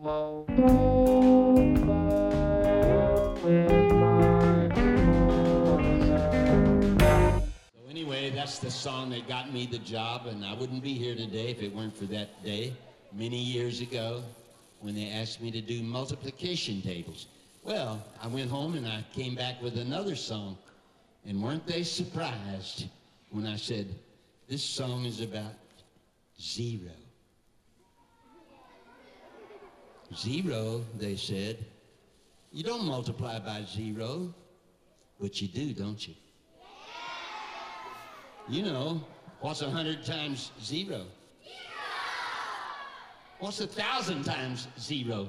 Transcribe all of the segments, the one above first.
So anyway, that's the song that got me the job, and I wouldn't be here today if it weren't for that day many years ago when they asked me to do multiplication tables. Well, I went home and I came back with another song, and weren't they surprised when I said, this song is about zero. Zero, they said. You don't multiply by zero, but you do, don't you? You know, what's a hundred times zero? Zero! What's a thousand times zero?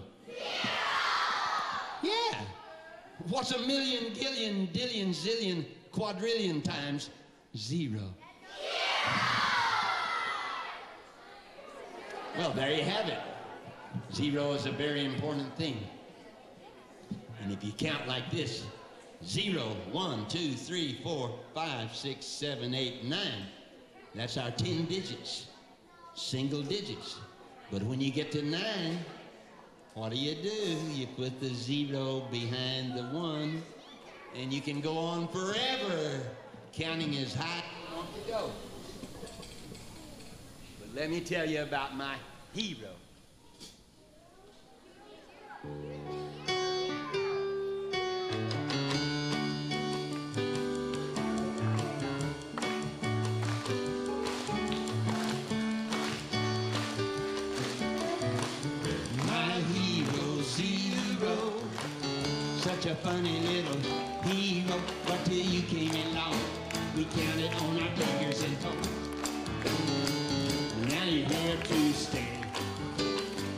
Yeah. What's a million, gillion, dillion, zillion, quadrillion times zero? Well, there you have it. Zero is a very important thing. And if you count like this, zero, one, two, three, four, five, six, seven, eight, nine, that's our 10 digits, single digits. But when you get to nine, what do you do? You put the zero behind the one, and you can go on forever, counting as high as you want to go. But let me tell you about my hero. Such a funny little hero. But till you came along, we counted on our fingers and toes. Now you're here to stay.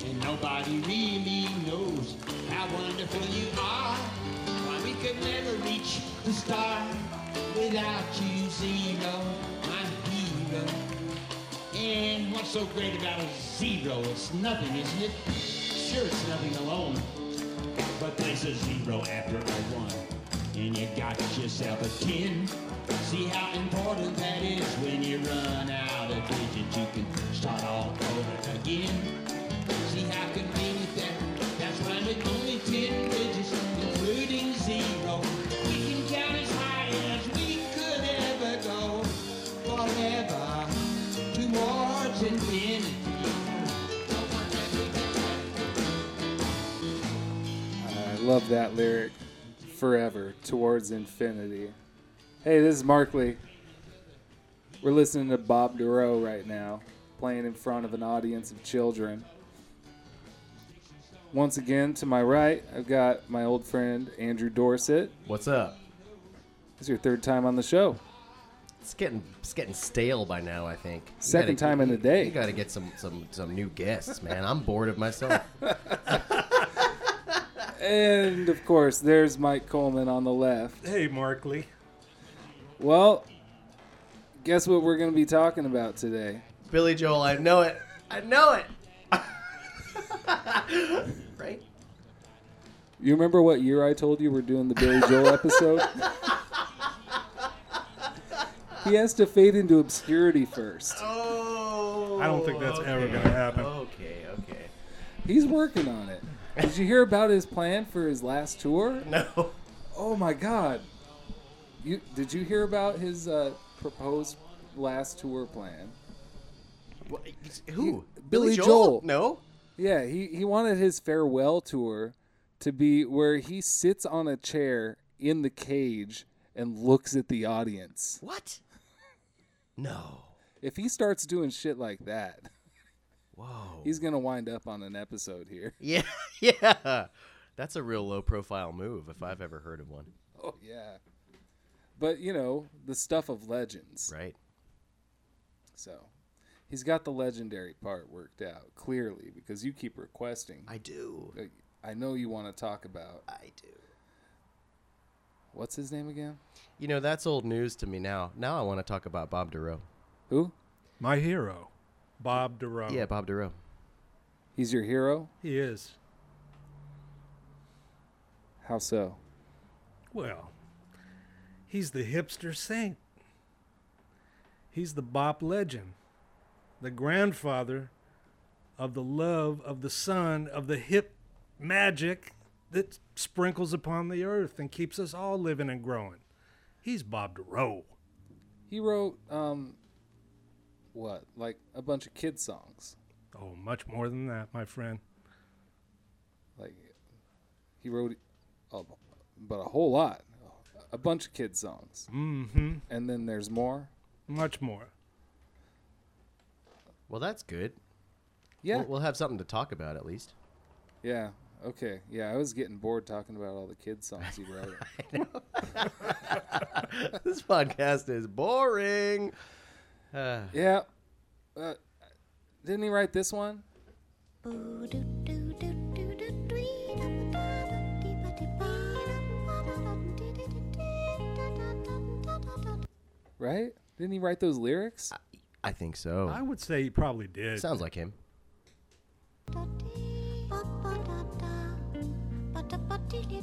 And nobody really knows how wonderful you are. Why we could never reach the star without you, zero. My hero. And what's so great about a zero? It's nothing, isn't it? Sure, it's nothing alone. But there's a zero after a one. And you got yourself a 10. See how important that is when you run out of digits. You can start all over again. See how convenient towards infinity. I love that lyric. Forever, towards infinity. Hey, this is Markley. We're listening to Bob Dorough right now, playing in front of an audience of children. Once again, to my right, I've got my old friend Andrew Dorset. What's up? This is your third time on the show. It's getting it's getting stale by now. I think. You Second gotta- time in the day. You got to get some some some new guests, man. I'm bored of myself. And of course, there's Mike Coleman on the left. Hey, Markley. Well, guess what we're going to be talking about today? Billy Joel, I know it. I know it. right? You remember what year I told you we're doing the Billy Joel episode? he has to fade into obscurity first. Oh. I don't think that's ever gonna happen. Okay, okay. He's working on it. Did you hear about his plan for his last tour? No. Oh my god. You did you hear about his uh, proposed last tour plan? What, who? Billy Joel. No. Yeah, he, he wanted his farewell tour to be where he sits on a chair in the cage and looks at the audience. What? No. If he starts doing shit like that, Whoa. he's gonna wind up on an episode here. Yeah, yeah. That's a real low profile move if I've ever heard of one. Oh yeah. But you know, the stuff of legends. Right. So he's got the legendary part worked out, clearly, because you keep requesting. I do. I know you want to talk about I do. What's his name again? You know, that's old news to me now. Now I want to talk about Bob Dorough. Who? My hero, Bob Dorough. Yeah, Bob Dorough. He's your hero? He is. How so? Well, he's the hipster saint. He's the bop legend, the grandfather of the love of the sun, of the hip magic that sprinkles upon the earth and keeps us all living and growing. He's Bob Dorough. He wrote um, what like a bunch of kid songs. Oh, much more than that, my friend. Like he wrote, a, but a whole lot, a bunch of kid songs. Mm-hmm. And then there's more. Much more. Well, that's good. Yeah, We'll, we'll have something to talk about at least. yeah, okay, yeah. I was getting bored talking about all the kid songs he wrote. this podcast is boring. Uh, yeah, uh, didn't he write this one? Right? Didn't he write those lyrics? I think so. I would say he probably did. Sounds like him.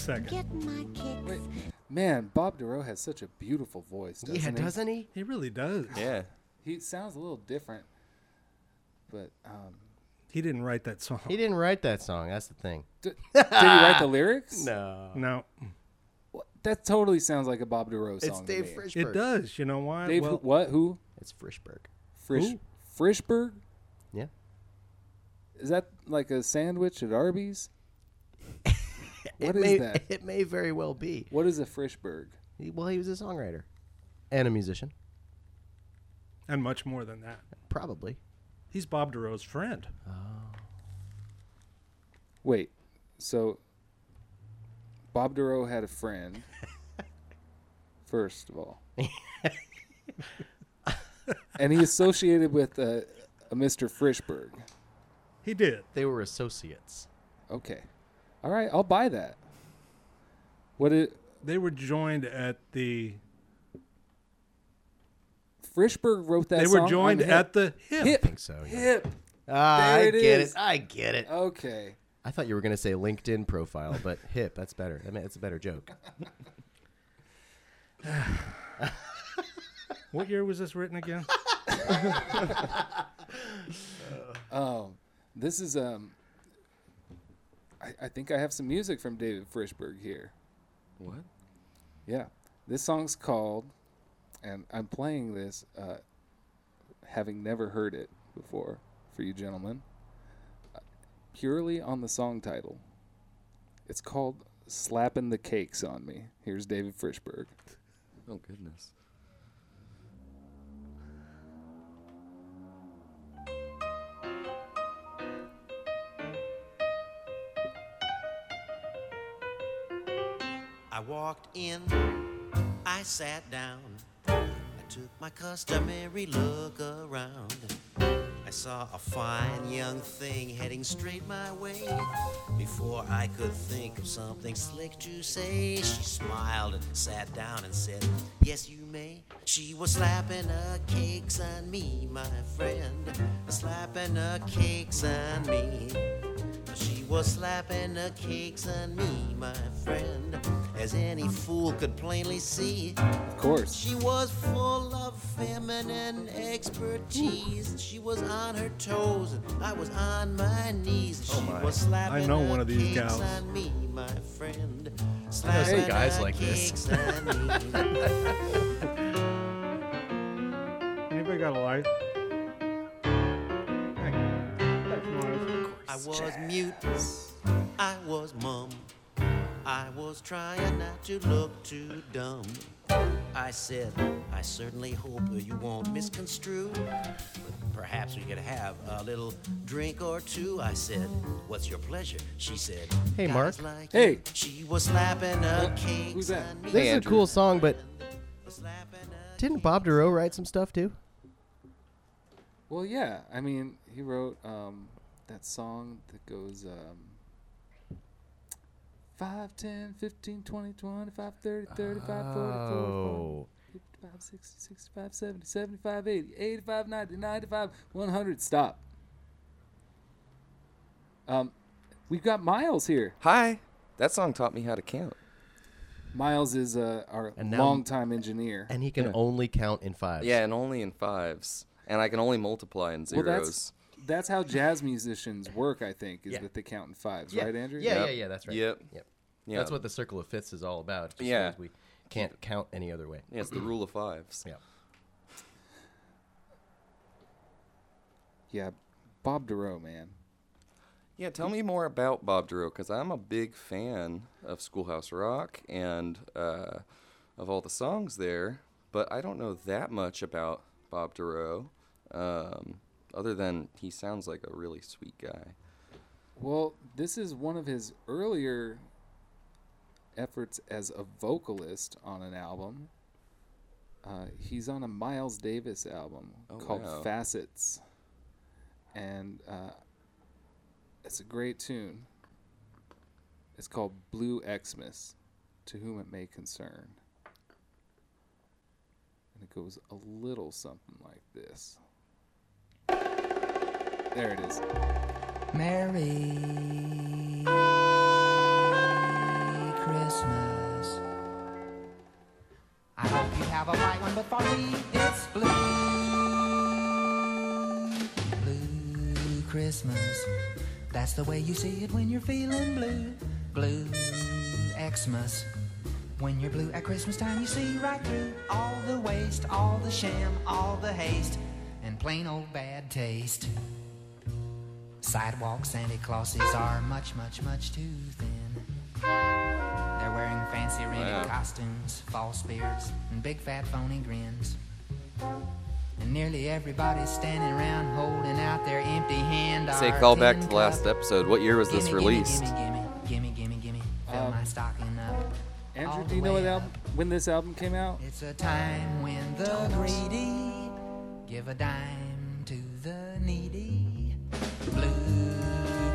second. getting my kicks. Wait, man, Bob Dorough has such a beautiful voice, doesn't yeah, he? doesn't he? He really does. Yeah. He sounds a little different, but um, He didn't write that song. He didn't write that song. That's the thing. d- did he write the lyrics? No. No, What? That totally sounds like a Bob Dorough song. It's to Dave me. Frishberg. it does. You know why? Dave, well, who, what? Who? It's Frishberg. Frish, Who? Frishberg? Yeah. Is that like a sandwich at Arby's? It What is may, that? It may very well be. What is a Frishberg? He- well, he was a songwriter and a musician. and much more than that. Probably. He's Bob Dorough's friend. Oh. Wait, so Bob Dorough had a friend. first of all, and he associated with uh, a Mr. Frishberg. He did. They were associates. Okay, all right, I'll buy that. What it They were joined at the. Frishberg wrote that They song were joined at the hip. Hip. I think so. Yeah. Hip. Ah, There I it get is. it. I get it. Okay. I thought you were going to say LinkedIn profile, but hip. That's better. I mean, it's a better joke. What year was this written again? Um, this is um. I, I think I have some music from David Frishberg here. What? Yeah, this song's called, and I'm playing this, uh, having never heard it before for you gentlemen, uh, purely on the song title. It's called "Slapping the Cakes on Me." Here's David Frishberg. Oh goodness. I walked in, I sat down. I took my customary look around. I saw a fine young thing heading straight my way. Before I could think of something slick to say, she smiled and sat down and said, Yes, you may. She was slapping her cakes on me, my friend. Slapping her cakes on me. She was slapping her cakes on me, my friend, as any fool could plainly see. Of course. She was full of feminine expertise. She was on her toes, and I was on my knees. Oh she my. was slapping I know one of these cakes gals. on me, my friend. some Slapping guys her like this. cakes on me. Anybody got a light? Hey, that's nice. I was mute, I was mum. I was trying not to look too dumb. I said, I certainly hope you won't misconstrue. But perhaps we could have a little drink or two. I said, What's your pleasure? She said, Hey, Mark. like Hey. you." She was slapping a cake. who's that? This is a cool song, but didn't Bob Dorough write some stuff too? Well, yeah. I mean, he wrote um, that song that goes um, 5, 10, 15, 20, 25, 30, 35, 40, 40, Oh. 55, 60, 65, 70, 75, 80, 85, 90, 95, 100. Stop. Um, we've got Miles here. Hi. That song taught me how to count. Miles is uh, our And now- longtime engineer. And he can Yeah. only count in fives. Yeah, and only in fives. And I can only multiply in Well, zeros. that's that's how jazz musicians work. I think is Yeah. that they count in fives, Yeah. right, Andrew? Yeah, Yep. yeah, yeah. That's right. Yep. Yep. yeah. That's what the circle of fifths is all about. Just Yeah. means we can't count any other way. Yeah, it's the rule of fives. Yeah. Yeah, Bob Dorough, man. Yeah, tell me more about Bob Dorough because I'm a big fan of Schoolhouse Rock and uh, of all the songs there, but I don't know that much about Bob Dorough, um, other than he sounds like a really sweet guy. Well, this is one of his earlier efforts as a vocalist on an album. Uh, he's on a Miles Davis album Oh, called wow. Facets, and uh, it's a great tune. It's called Blue Xmas, to whom it may concern. And it goes a little something like this. There it is. Merry Christmas. I hope you have a white one, but for me it's blue. Blue Christmas. That's the way you see it when you're feeling blue. Blue Xmas. When you're blue at Christmas time, you see right through all the waste, all the sham, all the haste, and plain old bad taste. Sidewalk Santa Clauses are much, much, much too thin. They're wearing fancy rented Wow. costumes, false beards, and big fat phony grins. And nearly everybody's standing around holding out their empty hand. Say, or call back to the last cup. episode. What year was this Gimme, released? Gimme, gimme, gimme, gimme, gimme. Fill Um, my stocking up. Andrew, do you know what album when this album came out? It's a time when the greedy give a dime to the needy.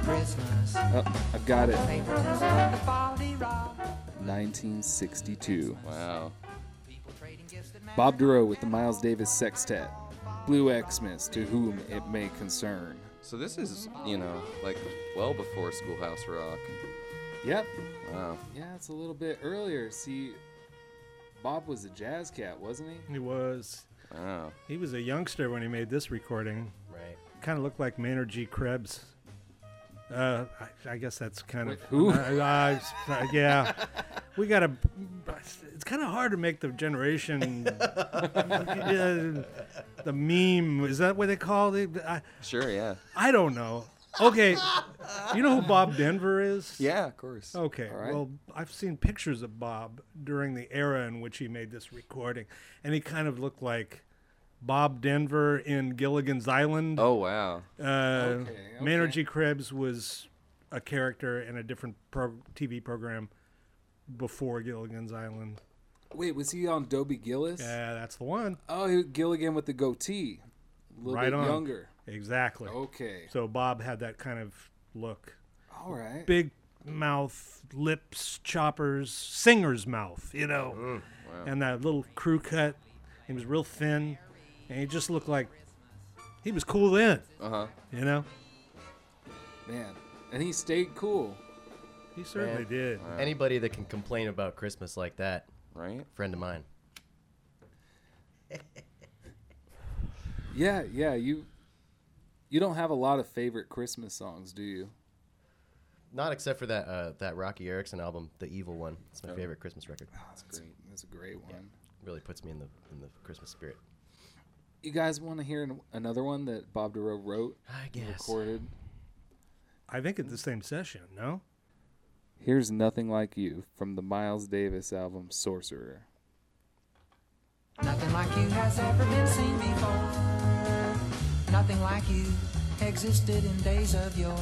Blue Christmas. Oh, I've got it. Favoritism and the folly rob. 1962. Wow. People trading gifts that matter. Bob Dorough with the Miles Davis Sextet. Blue Xmas, to whom it may concern. So this is, you know, like well before Schoolhouse Rock. Yep. Wow. Yeah, it's a little bit earlier. See, Bob was a jazz cat, wasn't he? He was. Wow. He was a youngster when he made this recording. Right. Kind of looked like Maynard G. Krebs. Uh, I, I guess that's kind of who? Uh, uh, yeah, we gotta. It's kind of hard to make the generation. uh, the meme is that what they call it? I, Sure, yeah. I don't know. Okay, you know who Bob Denver is? Yeah, of course. Okay. Right. Well, I've seen pictures of Bob during the era in which he made this recording, and he kind of looked like Bob Denver in Gilligan's Island. Oh, wow. Uh, Okay, Maynard okay. G. Krebs was a character in a different pro- TV program before Gilligan's Island. Wait, was he on Dobie Gillis? Yeah, that's the one. Oh, he, Gilligan with the goatee. A little Right bit on. younger. Exactly. Okay. So Bob had that kind of look. All right. Big mouth, lips, choppers, singer's mouth, you know. And that little crew cut. He was real thin. And he just looked like he was cool then, Uh huh. you know? Man. And he stayed cool. He certainly Man. did. Anybody that can complain about Christmas like that, Right? friend of mine. Yeah, yeah. You you don't have a lot of favorite Christmas songs, do you? Not except for that uh, that Roky Erickson album, the evil one. It's my favorite Christmas record. That's great. That's a great one. Really puts me in the in the Christmas spirit. You guys want to hear an, another one that Bob Dorough wrote, I and guess. recorded? I think it's the same session, no? Here's Nothing Like You from the Miles Davis album Sorcerer. Nothing like you has ever been seen before. Nothing like you existed in days of yore.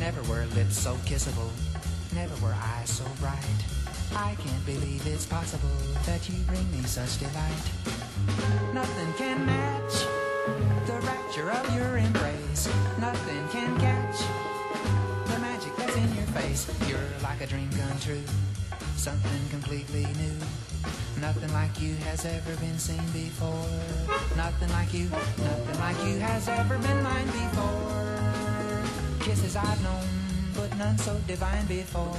Never were lips so kissable, never were eyes so bright. I can't believe it's possible that you bring me such delight. Nothing can match the rapture of your embrace. Nothing can catch the magic that's in your face. You're like a dream come true, something completely new. Nothing like you has ever been seen before. Nothing like you, nothing like you has ever been mine before. Kisses I've known, but none so divine before.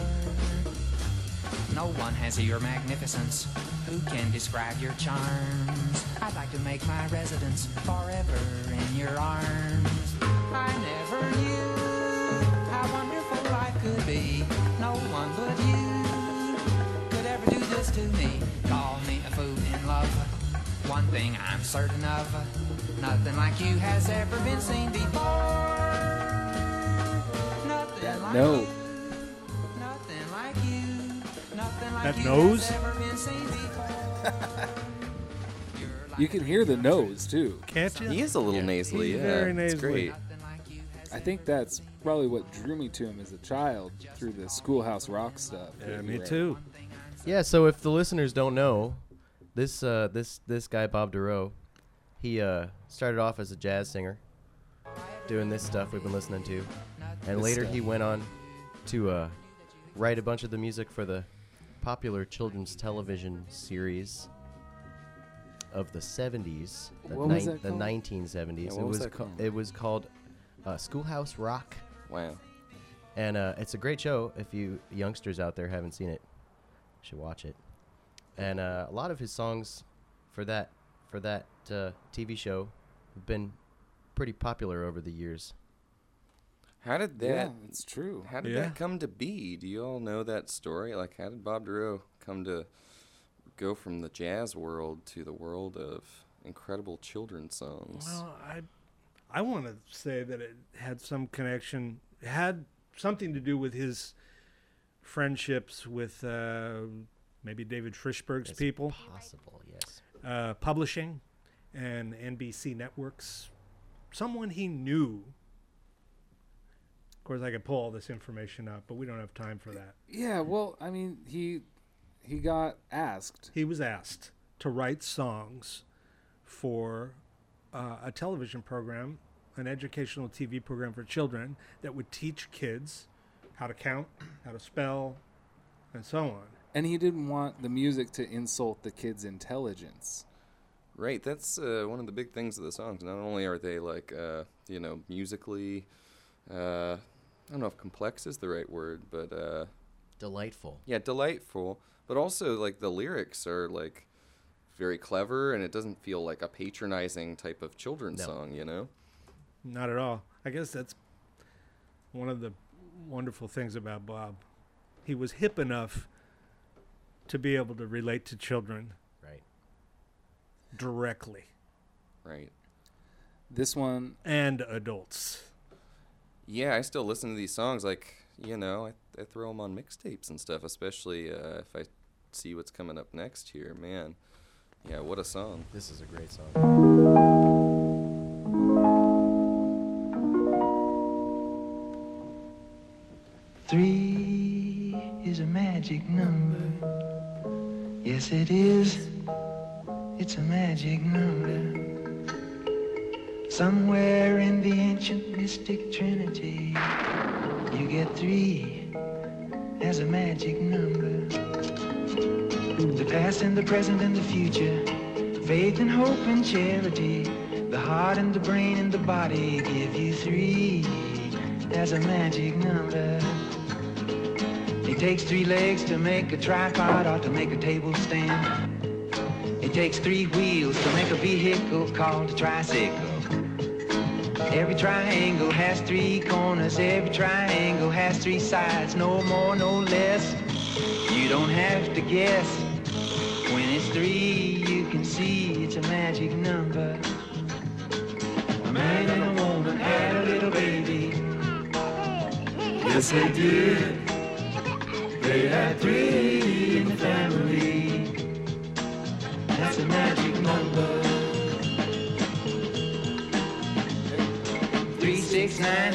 No one has your magnificence. Who can describe your charms? I'd like to make my residence forever in your arms. I never knew how wonderful life could be. No one but you could ever do this to me. Call me a fool in love. One thing I'm certain of. Nothing like you has ever been seen before. Nothing That like no. That nose? has ever been seen before. You're like You can hear the nose too. Can't you? He is a little nasally. He's yeah, very it's nasally. great. nothing like you has I think that's probably what drew me to him as a child through the Schoolhouse Rock stuff. Yeah, that he me wrote. too. Yeah, so if the listeners don't know, this uh, this this guy Bob Dorough, he uh, started off as a jazz singer, doing this stuff we've been listening to, and This later stuff. he went on to uh, write a bunch of the music for the popular children's television series of the 70s, the, What was that the called? 1970s. Yeah, it what was was that ca- called? it was called uh, Schoolhouse Rock. Wow. And uh, it's a great show. If you youngsters out there haven't seen it, you should watch it. And uh, a lot of his songs for that for that uh, TV show have been pretty popular over the years. How did that? Yeah, it's true. How did Yeah. that come to be? Do you all know that story? Like, how did Bob Dorough come to go from the jazz world to the world of incredible children's songs? Well, I, I want to say that it had some connection, had something to do with his friendships with uh, maybe David Frishberg's It's people, Possible, yes. uh, publishing, and NBC networks. Someone he knew. Of course, I could pull all this information up, but we don't have time for that. Yeah, well, I mean, he he got asked. He was asked to write songs for uh, a television program, an educational TV program for children that would teach kids how to count, how to spell, and so on. And he didn't want the music to insult the kids' intelligence. Right, that's uh, one of the big things of the songs. Not only are they like, uh, you know, musically, uh, I don't know if complex is the right word, but uh, Delightful. yeah, delightful. But also, like the lyrics are like very clever, and it doesn't feel like a patronizing type of children's No. song. You know? Not at all. I guess that's one of the wonderful things about Bob. He was hip enough to be able to relate to children Right. directly Right. This one, and adults. Yeah, I still listen to these songs. Like, you know, I, I throw them on mixtapes and stuff, especially uh, if I see what's coming up next here. Man, yeah, what a song. This is a great song. Three is a magic number. Yes, it is. It's a magic number. Somewhere in the ancient mystic trinity, you get three as a magic number. The past and the present and the future, faith and hope and charity, the heart and the brain and the body give you three as a magic number. It takes three legs to make a tripod or to make a table stand. It takes three wheels to make a vehicle called a tricycle. Every triangle has three corners, every triangle has three sides, no more, no less. You don't have to guess. When it's three, you can see it's a magic number. A man and a woman had a little baby. Yes, they did. They had three in the family. That's a magic number. 9,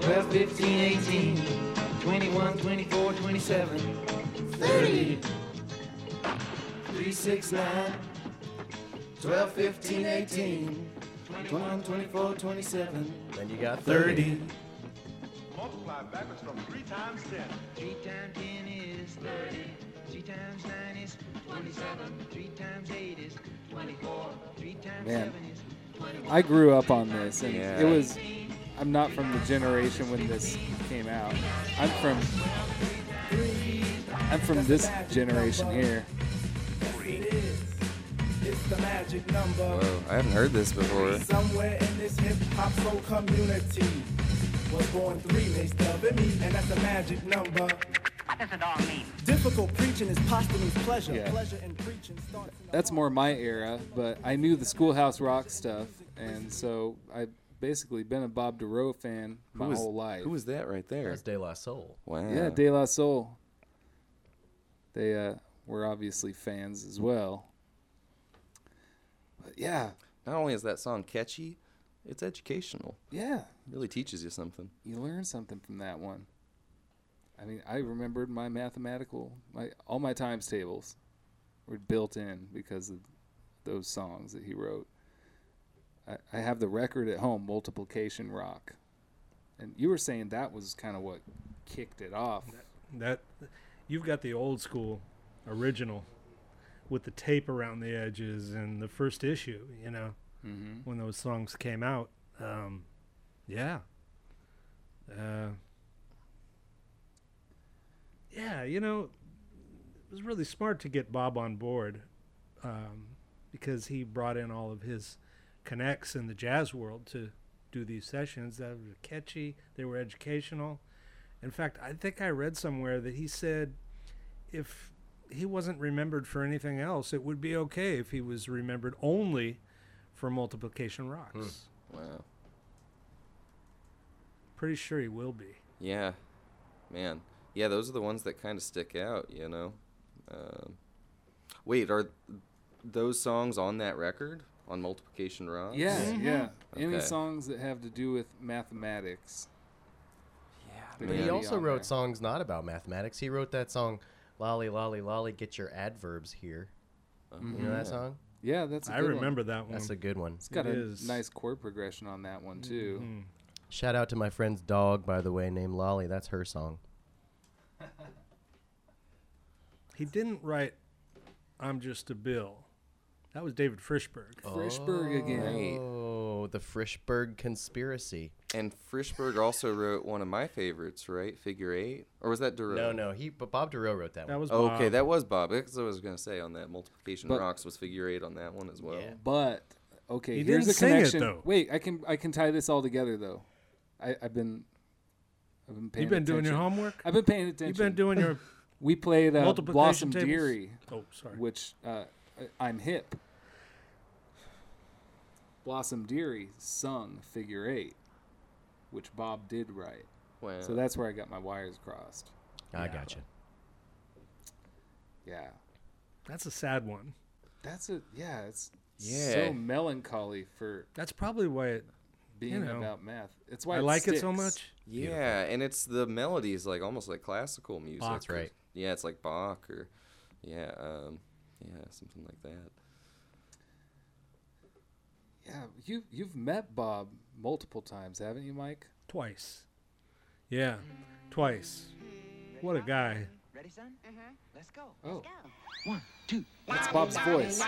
12, 15, 18, 21, 24, 27, 30, 3, 6, 9, 12, 15, 18, 21, 24, 27, Then you got 30. Multiply backwards from 3 times 10. 3 times 10 is 30. 3 times 9 is 27. 3 times 8 is 24. 3 times Man. 7 is 21. I grew up on this, and Yeah. it was. I'm not from the generation when this came out. I'm from. I'm from this generation here. It's the magic number. Whoa, I haven't heard this before. Somewhere in this hip hop soul community was born three mixed up in me, and that's the magic number. What does it all mean? Difficult preaching is posthumous pleasure. Yeah. Pleasure in preaching starts in That's more my era, but I knew the Schoolhouse Rock stuff, and so I basically been a Bob Dorough fan my was, whole life. Who was that right there? That's De La Soul. Wow. Yeah, De La Soul. They uh, were obviously fans as well. But yeah, Not only is that song catchy, it's educational. yeah, It really teaches you something. you learn something from that one. I mean, I remembered my mathematical, my all my times tables were built in because of those songs that he wrote. I, I have the record at home, Multiplication Rock, and you were saying that was kind of what kicked it off. That you've got the old school original with the tape around the edges and the first issue, you know, Mm-hmm. when those songs came out. Um, yeah. Uh, yeah, you know, it was really smart to get Bob on board um, because he brought in all of his connects in the jazz world to do these sessions that were catchy, they were educational. In fact, I think I read somewhere that he said if he wasn't remembered for anything else, it would be okay if he was remembered only for multiplication rocks. Wow. Pretty sure he will be. Yeah, man. Yeah, those are the ones that kind of stick out, you know. Um, wait, are those songs on that record on Multiplication Rock? Yeah, yeah. Any songs that have to do with mathematics. Yeah, But he also wrote there. songs not about mathematics. He wrote that song, "Lolly Lolly Lolly, Get Your Adverbs Here." You know that song? Yeah, that's. A I good one. remember that one. That's a good one. It's got It a is. nice chord progression on that one too. Mhm. Shout out to my friend's dog, by the way, named Lolly. That's her song. He didn't write I'm Just a Bill. That was David Frishberg. Oh, Frishberg again. Oh, the Frishberg conspiracy. And Frishberg also wrote one of my favorites, right? Figure Eight, or was that Dorough? No, no, he. But Bob Dorough wrote that, That one. was Oh, okay, that was Bob. That's what I was gonna say on that multiplication But- rocks was figure eight on that one as well. Yeah. But okay, He here's didn't a sing it, connection. though. Wait, I can I can tie this all together though. I, I've been I've been paying You've been doing your attention. homework? I've been paying attention. You've been doing your We played uh, Blossom tables? Dearie, Oh, sorry. which uh, I- I'm hip. Blossom Dearie sung Figure Eight, which Bob did write. Wow. So that's where I got my wires crossed. I gotcha. Yeah, That's a sad one. that's a yeah. It's Yeah. so melancholy for That's probably why it. being know, about math. It's why I it like it so much. yeah, and it's the melodies like almost like classical music. Bach. That's right. Yeah, it's like Bach or yeah, um, yeah, something like that. Yeah, you you've met Bob multiple times, haven't you, Mike? Twice. Yeah, twice. What a guy. Ready, son? Uh-huh. Let's go. Oh, One, two. That's Bob's voice.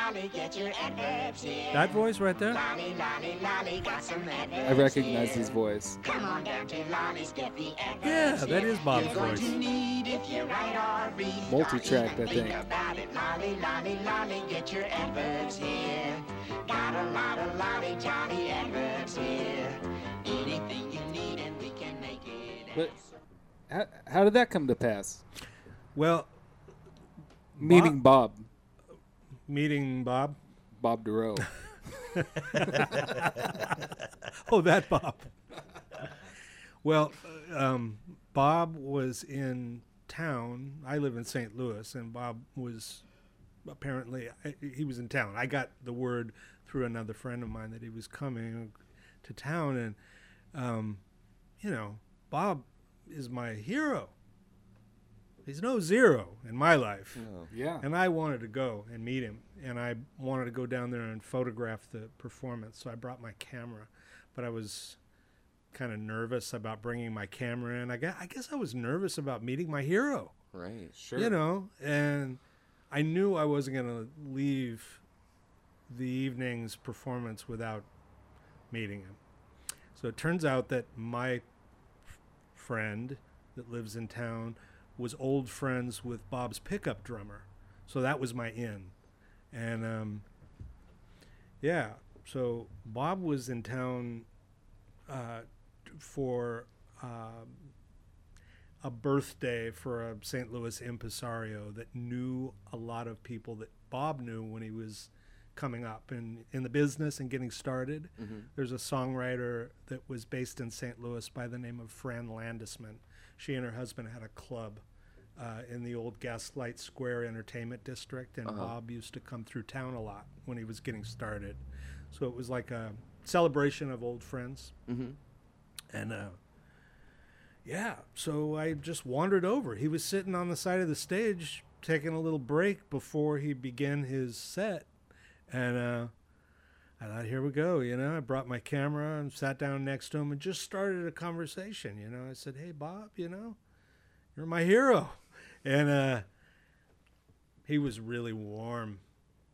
That voice right there? I recognize his voice. Yeah, that is Bob's voice. Multi-tracked, I think. But how, how did that come to pass? Well, Meeting Bob, meeting Bob. Bob Dorough. Oh, that Bob. well, uh, um, Bob was in town. I live in St. Louis, and Bob was apparently he was in town. I got the word through another friend of mine that he was coming to town, and um, you know, Bob is my hero. He's no zero in my life. No. Yeah. And I wanted to go and meet him, and I wanted to go down there and photograph the performance. So I brought my camera, but I was kind of nervous about bringing my camera in. I guess, I guess I was nervous about meeting my hero, Right. Sure. you know, and I knew I wasn't going to leave the evening's performance without meeting him. So it turns out that my f- friend that lives in town was old friends with Bob's pickup drummer. So that was my in. And um, yeah, so Bob was in town uh, for um, a birthday for a St. Louis impresario that knew a lot of people that Bob knew when he was coming up in, in the business and getting started. There's a songwriter that was based in St. Louis by the name of Fran Landesman. She and her husband had a club uh, in the old Gaslight Square Entertainment District, and Bob used to come through town a lot when he was getting started. So it was like a celebration of old friends. Mm-hmm. And uh, yeah, so I just wandered over. He was sitting on the side of the stage taking a little break before he began his set. And uh, I thought, here we go. You know, I brought my camera and sat down next to him and just started a conversation. You know, I said, hey, Bob, you know, you're my hero. And uh, he was really warm,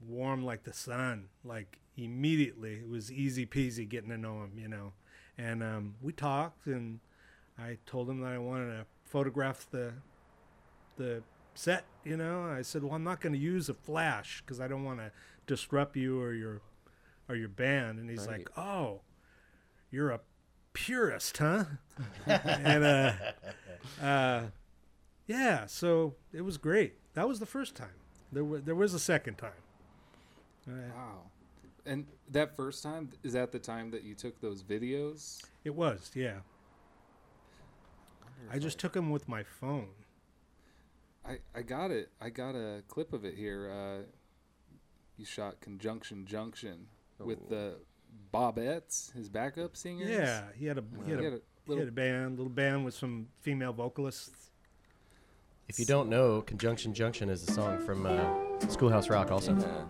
warm like the sun. Like immediately, it was easy peasy getting to know him, you know. And um, we talked, and I told him that I wanted to photograph the the set. You know, I said, "Well, I'm not going to use a flash because I don't want to disrupt you or your or your band." And he's like, "Oh, you're a purist, huh?" and uh, uh, yeah, so it was great. That was the first time. There was there was a second time. Uh, Wow. And that first time is that the time that you took those videos? it was, yeah. I just took them with my phone. I, I got it. I got a clip of it here. Uh, you shot Conjunction Junction with the Bobettes, his backup singers. Yeah, he had a he had, He a, had a he had a band, little band with some female vocalists. If you don't know, Conjunction Junction is a song from uh, Schoolhouse Rock, also. Yeah.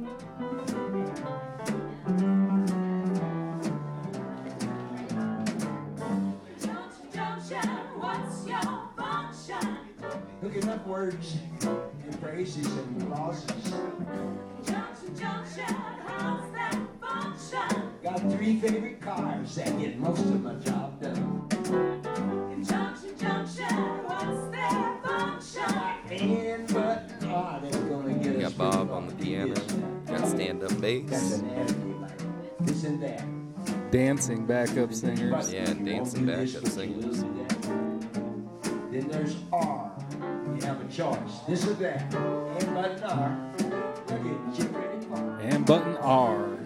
Hooking up words and phrases and clauses. Got three favorite cars that get most of my job done. And Bob on the piano. Got stand-up bass. an attitude like this and that. Dancing backup singers. Yeah, dancing won't do this, backup singers. will do that. Then there's R. You have a choice. This or that. And button R. Look at you ready for And button R.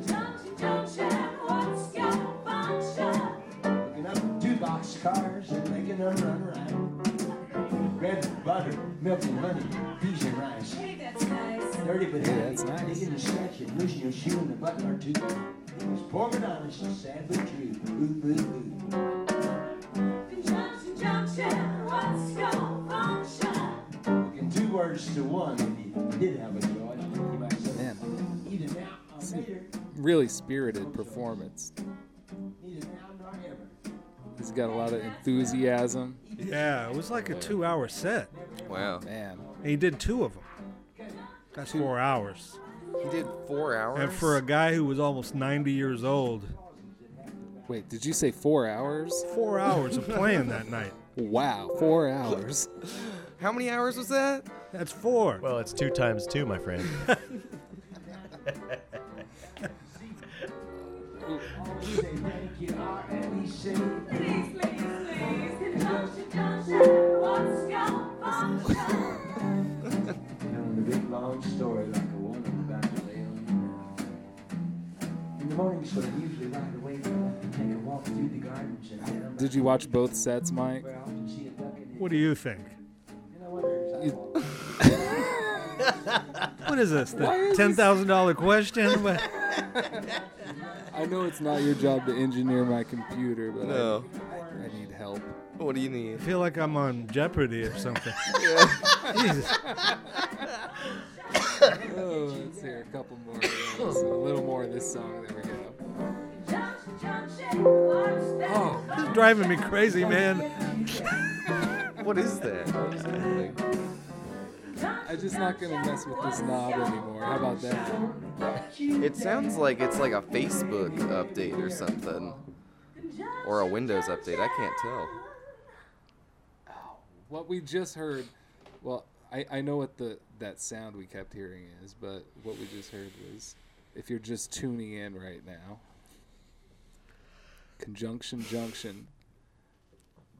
Looking up two box cars and making them run right. Bread, butter, milk and honey, peas and rice. Dirty but Hey, that's nice. Digging and scratching, losing your shoe in the button or two. It was poor but honest, sad but true. Ooh, ooh, ooh. Looking two words to one if you did have a choice. You might say, Man, neither now or later, really spirited performance. neither now nor ever. He's got a lot of enthusiasm. Yeah, it was like a two-hour set. Wow. Man, And he did two of them. That's four hours. He did four hours. And for a guy who was almost 90 years old, wait, did you say four hours? four hours of playing that night. Wow, four hours. How many hours was that? That's four. Well, it's two times two, my friend. Say thank you, R-L-E-C. Telling a big long story like a woman about to lay on the. In the mornings when I usually ride away, take a walk through the gardens and Did you watch both sets, Mike? where I often see a duck in it. What do you think? And I wonder, is You- What is this? The ten thousand dollar question? I know it's not your job to engineer my computer, but I- No. I I need help. What do you need? I feel like I'm on Jeopardy or something. Jesus. Oh, let's hear a couple more. of a little more of this song. There we go. Oh, This is driving me crazy, man. What is that? What is happening? I'm just not gonna mess with this knob anymore. How about that? It sounds like it's like a Facebook update or something. Or a Windows update. I can't tell. What we just heard. Well, I, I know what the that sound we kept hearing is, but what we just heard was, if you're just tuning in right now, Conjunction Junction.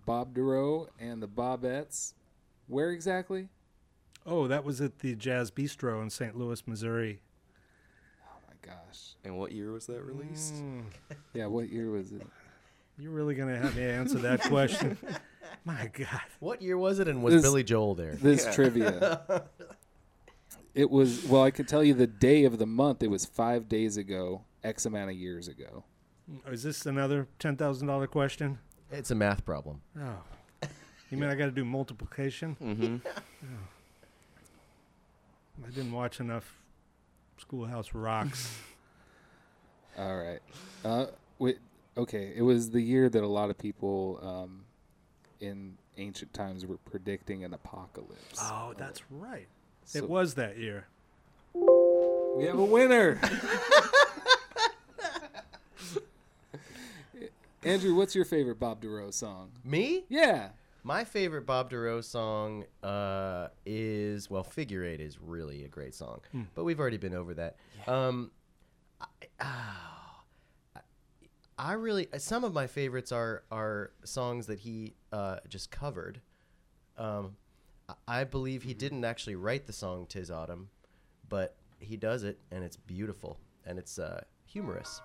Bob Dorough and the Bobettes. Where exactly? Oh, that was at the Jazz Bistro in St. Louis, Missouri. Oh my gosh. And what year was that released? Mm, Yeah, what year was it? You're really going to have me answer that question? My God. What year was it, and was This- Billy Joel there? This Yeah. trivia. It was well, I can tell you the day of the month. It was five days ago, X amount of years ago. Is this another $10,000 question? It's a math problem. Oh. You mean I got to do multiplication? Mm-hmm. I didn't watch enough Schoolhouse Rocks. All right. Uh, wait. Okay, it was the year that a lot of people um, in ancient times were predicting an apocalypse. oh, that's right. So- it was that year. We have a winner. Andrew, what's your favorite Bob Dorough song? Me? Yeah. My favorite Bob Dorough song uh, is well, Figure Eight is really a great song, but we've already been over that. Um, I, I- I really some of my favorites are are songs that he uh, just covered. Um, I- believe he didn't actually write the song "Tis Autumn," but he does it, and it's beautiful and it's uh, humorous.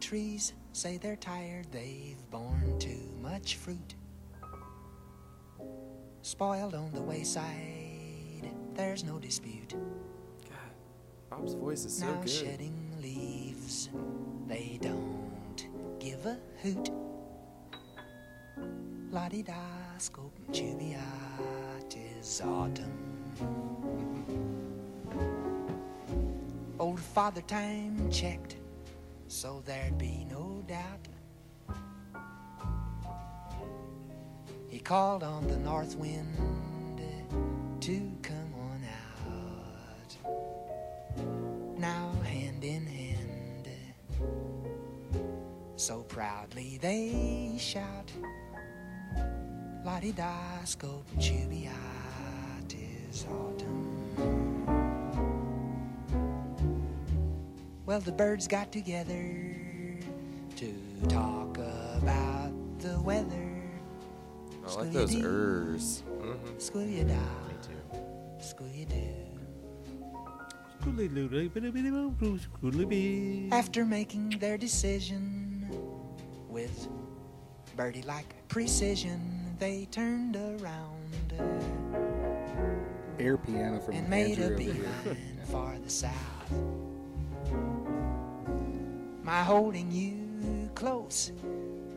Trees say they're tired, they've borne too much fruit. Spoiled on the wayside, there's no dispute. God, Bob's voice is so now good. shedding leaves, they don't give a hoot. La di da, scope chubia, tis autumn. Old Father Time checked, so there'd be no doubt. He called on the north wind to come on out. Now, hand in hand, so proudly they shout. La di da, scope tis autumn. Well, the birds got together to talk about the weather. I like those Scooby-Doo, ers. Mm-hmm. Scooby-Doo, Me too. Scooby-Doo. After making their decision with birdie like precision, they turned around Air piano from and made a over here. beeline for the south. My holding you close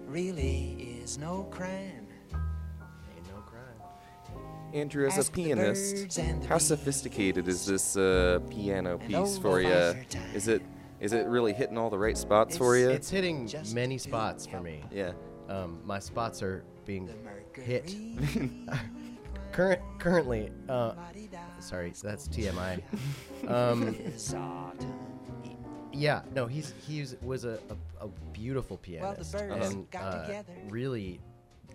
really is no crime. Ain't no crime. Andrew, as Ask a pianist, how sophisticated is this uh, piano piece for you? Is it is it really hitting all the right spots for you? It's hitting Just many to spots for me. yeah. Um, my spots are being hit. Current, currently, uh, sorry, that's TMI. Um, is autumn. Yeah, no, he's he's was a, a, a beautiful Well, the pianist birds and got uh, together. really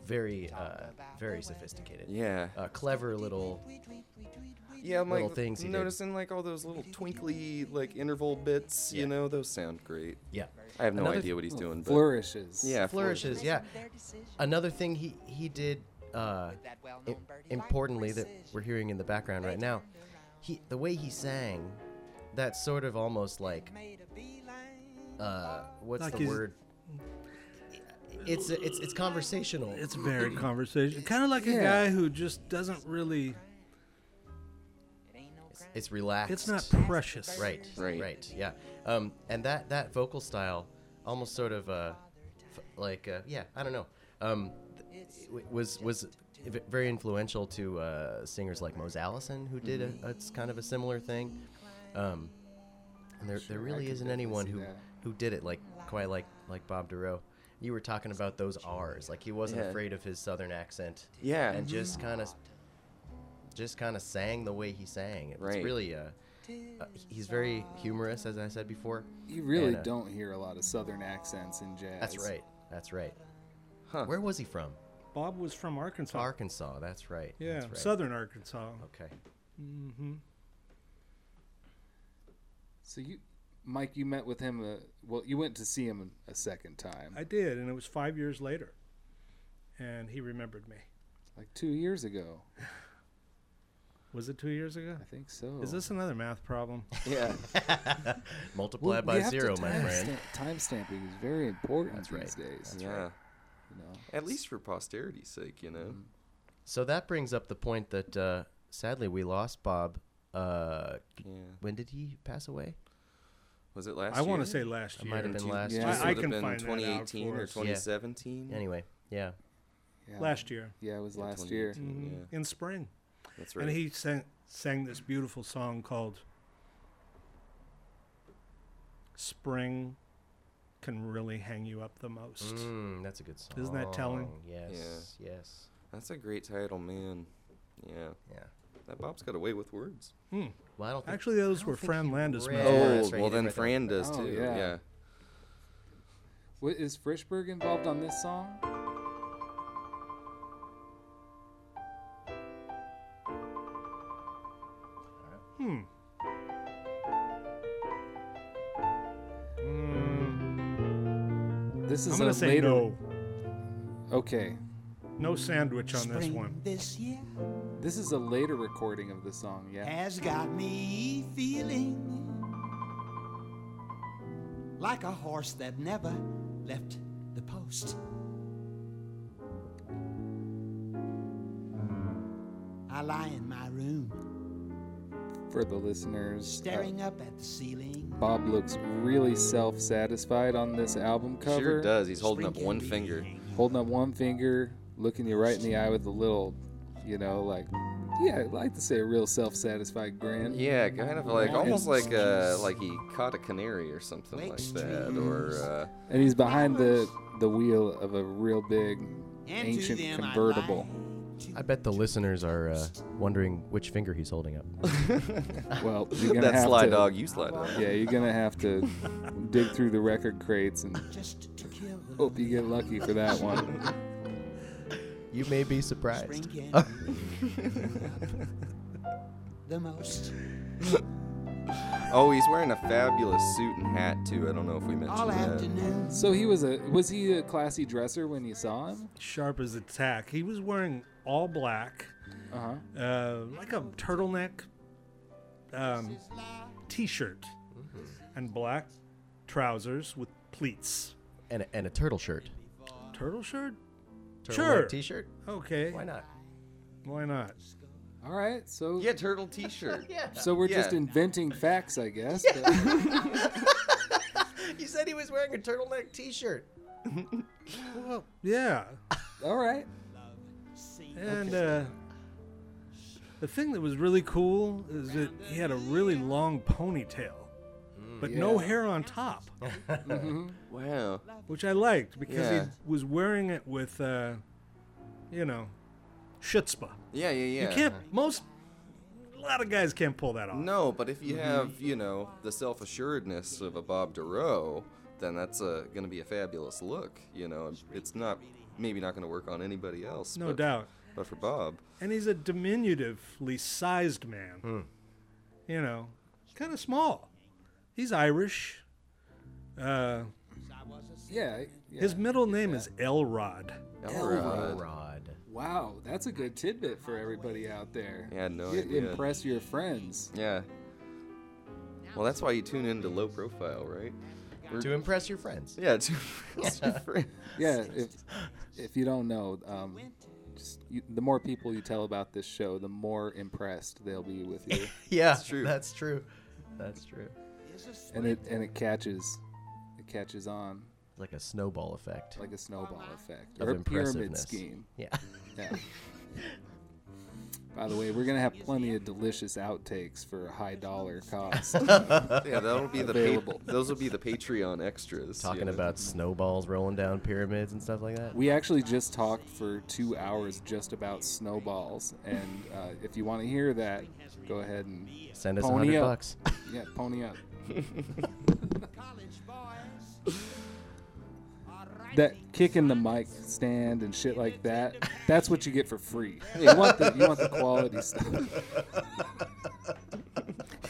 very uh, very sophisticated. Yeah. Uh, clever little. Yeah, I'm little like things he did. noticing like all those little twinkly like interval bits. Yeah. You know, those sound great. Yeah. I have no Another idea what he's doing. But Flourishes. yeah, Flourishes, yeah. Another thing he he did uh, i- importantly that we're hearing in the background right now, he the way he sang, that's sort of almost like Made a beeline uh, what's Like the he's- word? it's it's it's conversational. It's very conversational. kind of like a guy who just doesn't really. It's relaxed. It's not precious. Right, Right. right, yeah. Um, and that that vocal style, almost sort of uh, f- like uh, yeah, I don't know, um, th- was was very influential to uh, singers like Mose Allison, who did a, a it's kind of a similar thing. Um, and there there Sure, I really isn't anyone who that. who did it like quite like like Bob Dorough. You were talking about those R's, like he wasn't Yeah. afraid of his southern accent. Yeah. and just kind of just kind of sang the way he sang. It's Right. really uh, uh, he's very humorous, as I said before. You really And, uh, don't hear a lot of southern accents in jazz. That's right. That's right. Huh. Where was he from? Bob was from Arkansas. Arkansas. That's right. yeah, that's right. southern Arkansas. Okay. hmm So you, Mike, you met with him. Uh, well, you went to see him a second time, I did, and it was five years later, and he remembered me. like two years ago. Was it two years ago? I think so. Is this another math problem? Yeah. Multiply Well, by we have to zero, my time friend. Time stamping is very important That's these right. days. That's yeah. right. You know. At least for posterity's sake, you know. So that brings up the point that uh, sadly we lost Bob. Uh, Yeah. when did he pass away? Was it last I year? want to say last year. It might have been last Yeah. year. I- This I have can been find that out 2018 for or us. Yeah. 2017. Anyway, yeah. Yeah. Last year, Yeah, it was Yeah, last year. 2018, Mhm, Yeah. in spring, That's right. and he sang sang this beautiful song called "Spring Can Really Hang You Up the Most." Mm, that's a good song. Isn't that telling? Yes. Yes. That's a great title, man. Yeah. Yeah. That Bob's got a way with words. Hmm. Well, I don't think Actually, those I don't were think Fran Landis' read- Yeah, oh, that's right, he well did then write that. Fran does Oh, too. yeah. yeah. What, is Frishberg involved on this song? Hmm. Mm, This is I'm gonna a say later. no. Okay, No sandwich on this one. This year this is a later recording of the song. Yeah. has got me feeling like a horse that never left the post. I lie in my room, For the listeners, uh, staring up at the ceiling. Bob looks really self-satisfied on this album cover. Sure does. He's holding up one finger. Holding up one finger, looking you right in the eye with a little, you know, like, yeah, I like to say a real self-satisfied grin. Yeah, kind of like almost like uh like he caught a canary or something Wake like that, or uh, And he's behind the the wheel of a real big ancient convertible. I bet the listeners are uh, wondering which finger he's holding up. Well, you're gonna that have slide to, dog, you slide dog. Yeah, you're gonna have to dig through the record crates and Just to kill hope you get lucky for that one. You may be surprised. the most. Oh, he's wearing a fabulous suit and hat too. I don't know if we mentioned All that. afternoon. So he was a was he a classy dresser when you saw him? Sharp as a tack. He was wearing all black, Uh huh. uh, like a turtleneck um, t-shirt, and black trousers with pleats. And a, and a turtle shirt. Turtle shirt? Turtleneck Sure. T-shirt. Okay. Why not? Why not? All right. So Yeah, turtle T-shirt. Yeah. so we're just inventing facts, I guess. but- you said he was wearing a turtleneck T-shirt. Well, yeah. all right. And uh, the thing that was really cool is that he had a really long ponytail, but no hair on top, hmm Wow. which I liked because Yeah. he was wearing it with, uh, you know, chutzpah. Yeah, yeah, yeah. You can't. Most. A lot of guys can't pull that off. No, but if you have, you know, the self-assuredness of a Bob Dorough, then that's uh, going to be a fabulous look. You know, it's not maybe not going to work on anybody else. No but, doubt. But for Bob, And he's a diminutively sized man. You know, kind of small. He's Irish. Uh, Yeah, yeah. His middle name is Elrod. Elrod. Rod. Wow, that's a good tidbit for everybody out there. Yeah, no You idea. Impress your friends. Yeah. Well, that's why you tune into low profile, right? to impress your friends. Yeah, to impress your friends. Yeah, if if you don't know, um, just you, the more people you tell about this show, the more impressed they'll be with you. Yeah, that's true. That's true. That's true. and it and it catches, it catches on Like a snowball effect. like a snowball effect Of or a pyramid impressiveness. scheme. Yeah. Yeah. By the way, we're gonna have plenty of delicious outtakes for a high dollar cost. Yeah, that'll be the pa- those will be the Patreon extras. Talking know? about snowballs rolling down pyramids and stuff like that. We actually just talked for two hours just about snowballs, and uh, if you want to hear that, go ahead and Send us a pony hundred up. bucks. Yeah, pony up. that kicking the mic stand and shit like that, that's what you get for free. You want the you want the quality stuff.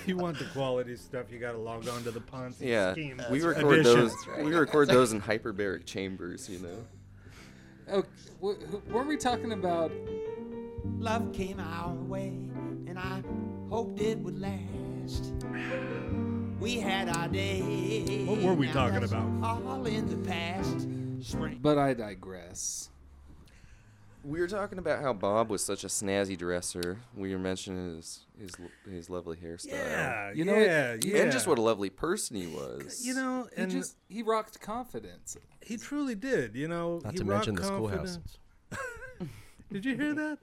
You want the quality stuff, you got to log on to the Ponzi Yeah, scheme. we record edition. those. We record those in hyperbaric chambers. You know. Okay, wh- weren't we talking about? Love came our way, and I hoped it would last. We had our day. What were we talking about? All in the past. Spring. But I digress. We were talking about how Bob was such a snazzy dresser. We were mentioning his his his lovely hairstyle. Yeah, You know, yeah, it- yeah. And just what a lovely person he was. you know, He and just he rocked confidence. he truly did. You know, Not he to mention the schoolhouse. did you hear that?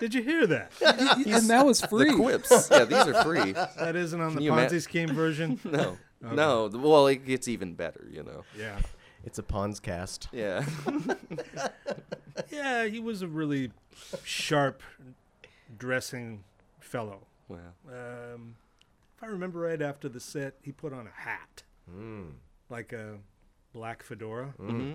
Did you hear that? and that was free. the free. quips. Yeah, these are free. That isn't on Can the you ima- Ponzi scheme version. No, no. Well, it gets even better. You know. Yeah, It's a Pons cast. Yeah. yeah. He was a really sharp dressing fellow. wow. Um, if I remember right, after the set, he put on a hat, like a black fedora, hmm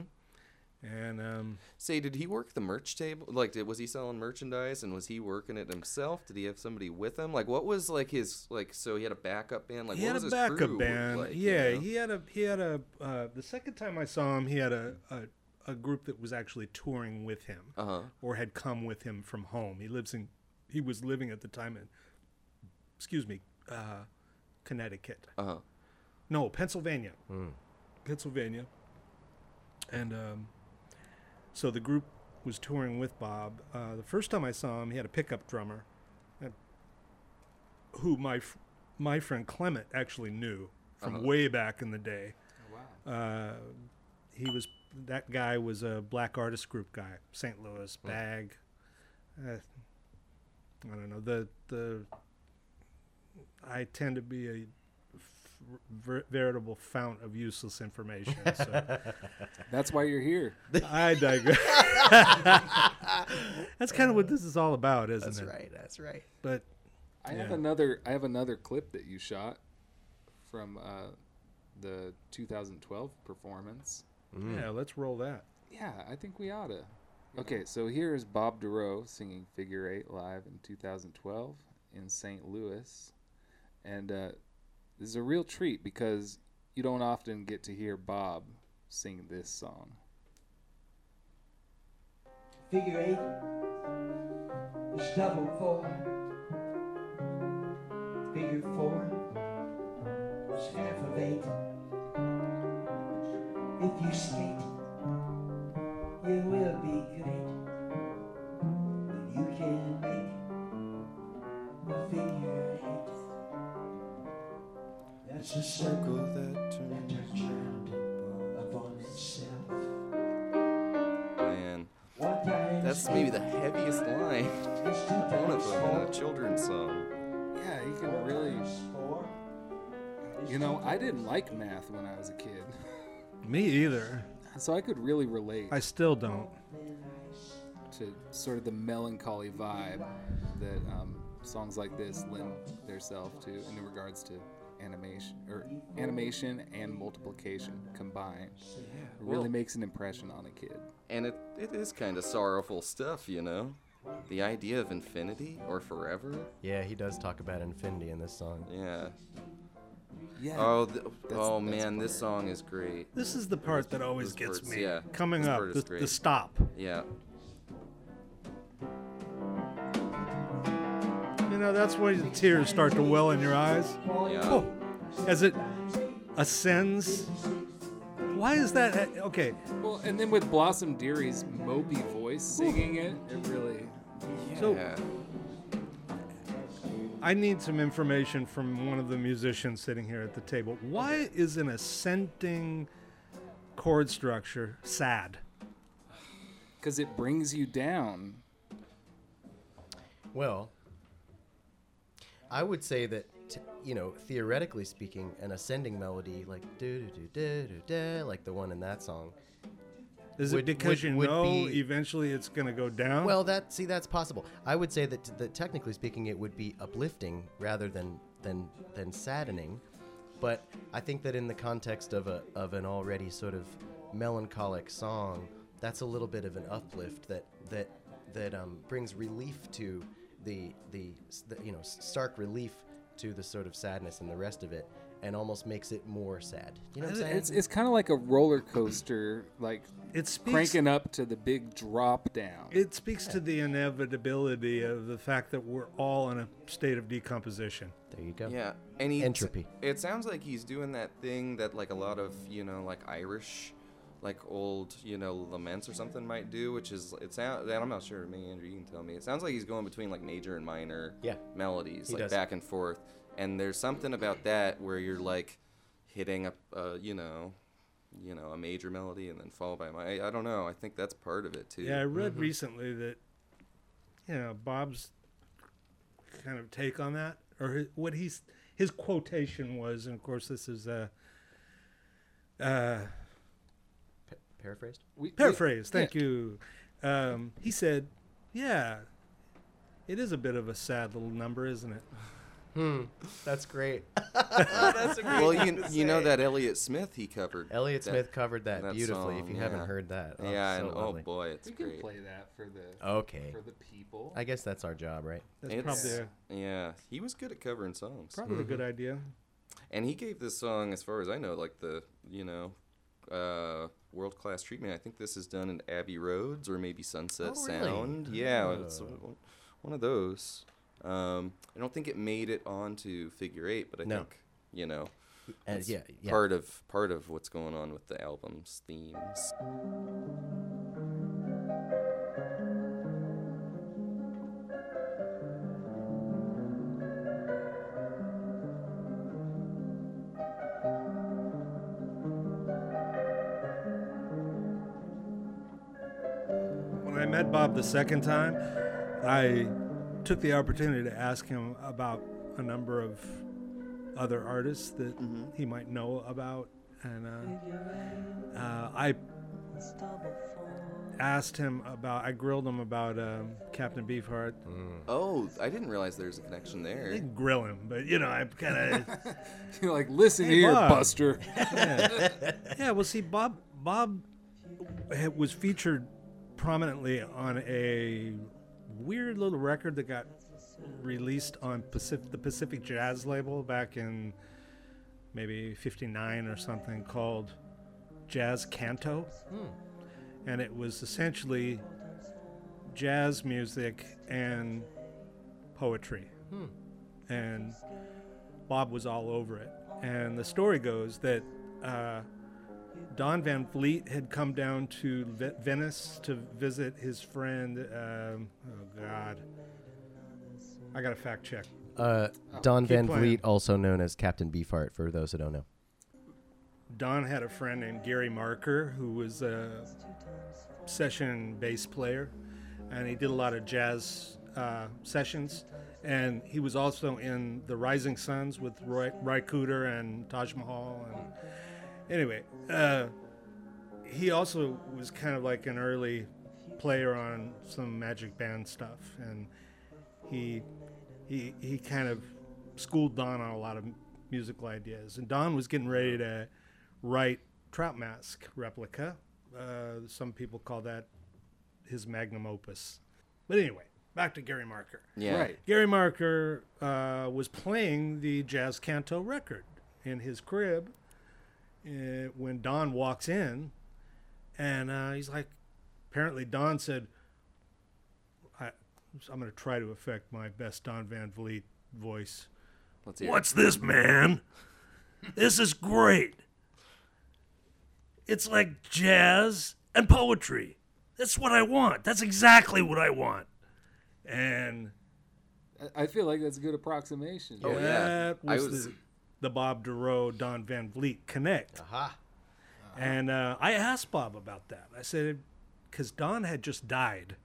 and um, Say, did he work the merch table? Like, did, was he selling merchandise and was he working it himself? Did he have somebody with him? Like, what was like his like? So he had a backup band. Like, he what had was a his backup band. Like, you yeah, know? he had a he had a. Uh, the second time I saw him, he had a, a a group that was actually touring with him, Uh-huh. or had come with him from home. He lives in. He was living at the time in. Excuse me, uh, Connecticut. Uh huh. No, Pennsylvania. Pennsylvania. And um, so the group was touring with Bob. Uh, the first time I saw him, he had a pickup drummer, who my my friend Clement actually knew from Uh-huh. way back in the day. Uh, he was that guy was a black artist group guy, St. Louis Bag. Uh, I don't know the the. I tend to be a ver- veritable fount of useless information. So That's why you're here. I digress. That's kind of what this is all about, isn't That's it? That's right. That's right. But I have another. I have another clip that you shot from uh, the 2012 performance. yeah, let's roll that. Yeah, I think we oughta. Okay, so here is Bob Dorough singing Figure Eight live in 2012 in St. Louis, and uh, this is a real treat because you don't often get to hear Bob sing this song. Figure eight is double four. Figure four is half of eight. If you skate, you will be great. And you can make a figure That's a circle that that turns round upon itself. Man, that's maybe the heaviest line. is One of times them in a children's song. Yeah, you can really. You know, I didn't like math when I was a kid, Me either. so I could really relate I still don't. to sort of the melancholy vibe that um, songs like this lend themselves to in regards to animation or animation and multiplication combined. It really Well- makes an impression on a kid. And it, it is kind of sorrowful stuff, you know? The idea of infinity or forever? Yeah, he does talk about infinity in this song. Yeah. Yeah. Oh, th- That's- oh that's man, this song is great. This is the part that always gets parts, me. yeah. Coming This up, part the, the stop. Yeah. Know, that's when the tears start to well in your eyes. Yeah. Oh, as it ascends. Why is that? Eh, okay. Well, and then with Blossom Dearie's mopey voice singing it, it really. So I need some information from one of the musicians sitting here at the table. Why is an ascending chord structure sad? Because it brings you down. Well, I would say that t- you know, theoretically speaking, an ascending melody like do do do do do like the one in that song. Is would- it because would- you would know be- eventually it's going to go down? Well, that see, that's possible. I would say that, that technically speaking, it would be uplifting rather than than than saddening. But I think that in the context of a of an already sort of melancholic song, that's a little bit of an uplift that that that um, brings relief to the, the the you know stark relief to the sort of sadness and the rest of it, and almost makes it more sad. You know what I'm uh, saying? It's, it's kind of like a roller coaster, like it speaks, cranking up to the big drop down. It speaks to the inevitability of the fact that we're all in a state of decomposition. There you go. Yeah, and he Entropy. It sounds like he's doing that thing that like a lot of you know like Irish, like old you know laments or something might do, which is it sounds. I'm not sure. Maybe Andrew, you can tell me. It sounds like he's going between like major and minor Yeah. melodies, He like does. back and forth. And there's something about that where you're like hitting a, uh, you know, you know, a major melody and then followed by my. I, I don't know. I think that's part of it too. Yeah, I read recently that you know Bob's kind of take on that, or his, what he's his quotation was, and of course this is uh, uh, Paraphrased. We- paraphrase. we- Thank you. Um, he said, "Yeah, it is a bit of a sad little number, isn't it?" Hmm. That's great. That's a great well, you to you know that Elliott Smith he covered. Elliott that- Smith covered that, that beautifully. if song, you haven't heard that, oh, yeah, so and lovely. oh boy, it's great. we can play that for the Okay. for the people. I guess that's our job, right? That's It's- probably a, yeah, he was good at covering songs. probably a good idea. And he gave this song, as far as I know, like the you know, uh, world class treatment. I think this is done in Abbey Roads or maybe Sunset Oh, really? Sound. Yeah, it's Oh. one- of those. Um, I don't think it made it onto Figure Eight, but I No. think you know, Uh, it's yeah, yeah. part of part of what's going on with the album's themes. Met Bob the second time, I took the opportunity to ask him about a number of other artists that he might know about, and uh, uh, I asked him about. I grilled him about um, Captain Beefheart. Oh, I didn't realize there was a connection there. I there. didn't grill him, but you know, I kind of. You're like, listen Hey, here, Bob." Buster. yeah. yeah, well, see, Bob Bob was featured prominently on a weird little record that got released on Pacific, the Pacific Jazz label back in maybe '59 or something called Jazz Canto, and it was essentially jazz music and poetry. And Bob was all over it. And the story goes that uh, Don Van Vliet had come down to Ve- Venice to visit his friend. Um, oh God, I got to fact check. Uh, Don Keep Van playing. Vliet, also known as Captain Beefheart, for those who don't know. Don had a friend named Gary Marker who was a session bass player, and he did a lot of jazz uh, sessions. And he was also in the Rising Sons with Roy, Ry Cooder and Taj Mahal. And anyway, uh, he also was kind of like an early player on some Magic Band stuff, and he he he kind of schooled Don on a lot of musical ideas. And Don was getting ready to write Trout Mask replica. Uh, some people call that his magnum opus. But anyway, back to Gary Marker. Yeah. Right. Gary Marker uh, was playing the Jazz Canto record in his crib uh, when Don walks in, and uh, he's like, apparently Don said, I, "I'm going to try to affect my best Don Van Vliet voice." Let's hear it. What's this, man? This is great. It's like jazz and poetry. That's what I want. That's exactly what I want. And I- I feel like that's a good approximation. Oh, yeah. that I was, was- the, the Bob Dorough, Don Van Vliet connect. Aha. And uh, I asked Bob about that. I said, because Don had just died,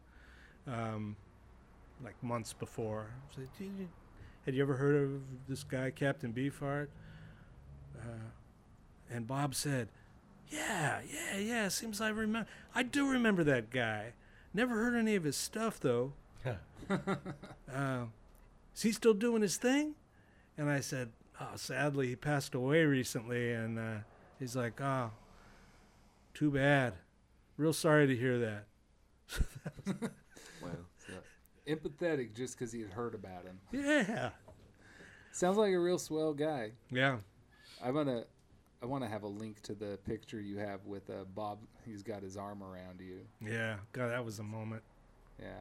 um, like months before. I said, "Did you- had you ever heard of this guy, Captain Beefheart? Uh, and Bob said, yeah, yeah, yeah. Seems I remember. I do remember that guy. Never heard any of his stuff though. uh, is he still doing his thing? And I said, oh, sadly, he passed away recently. And uh, he's like, oh, too bad. Real sorry to hear that. Wow. Empathetic just because he had heard about him. Yeah. Sounds like a real swell guy. Yeah. I wanna, I wanna have a link to the picture you have with uh, Bob. He's got his arm around you. Yeah. God, that was a moment. Yeah.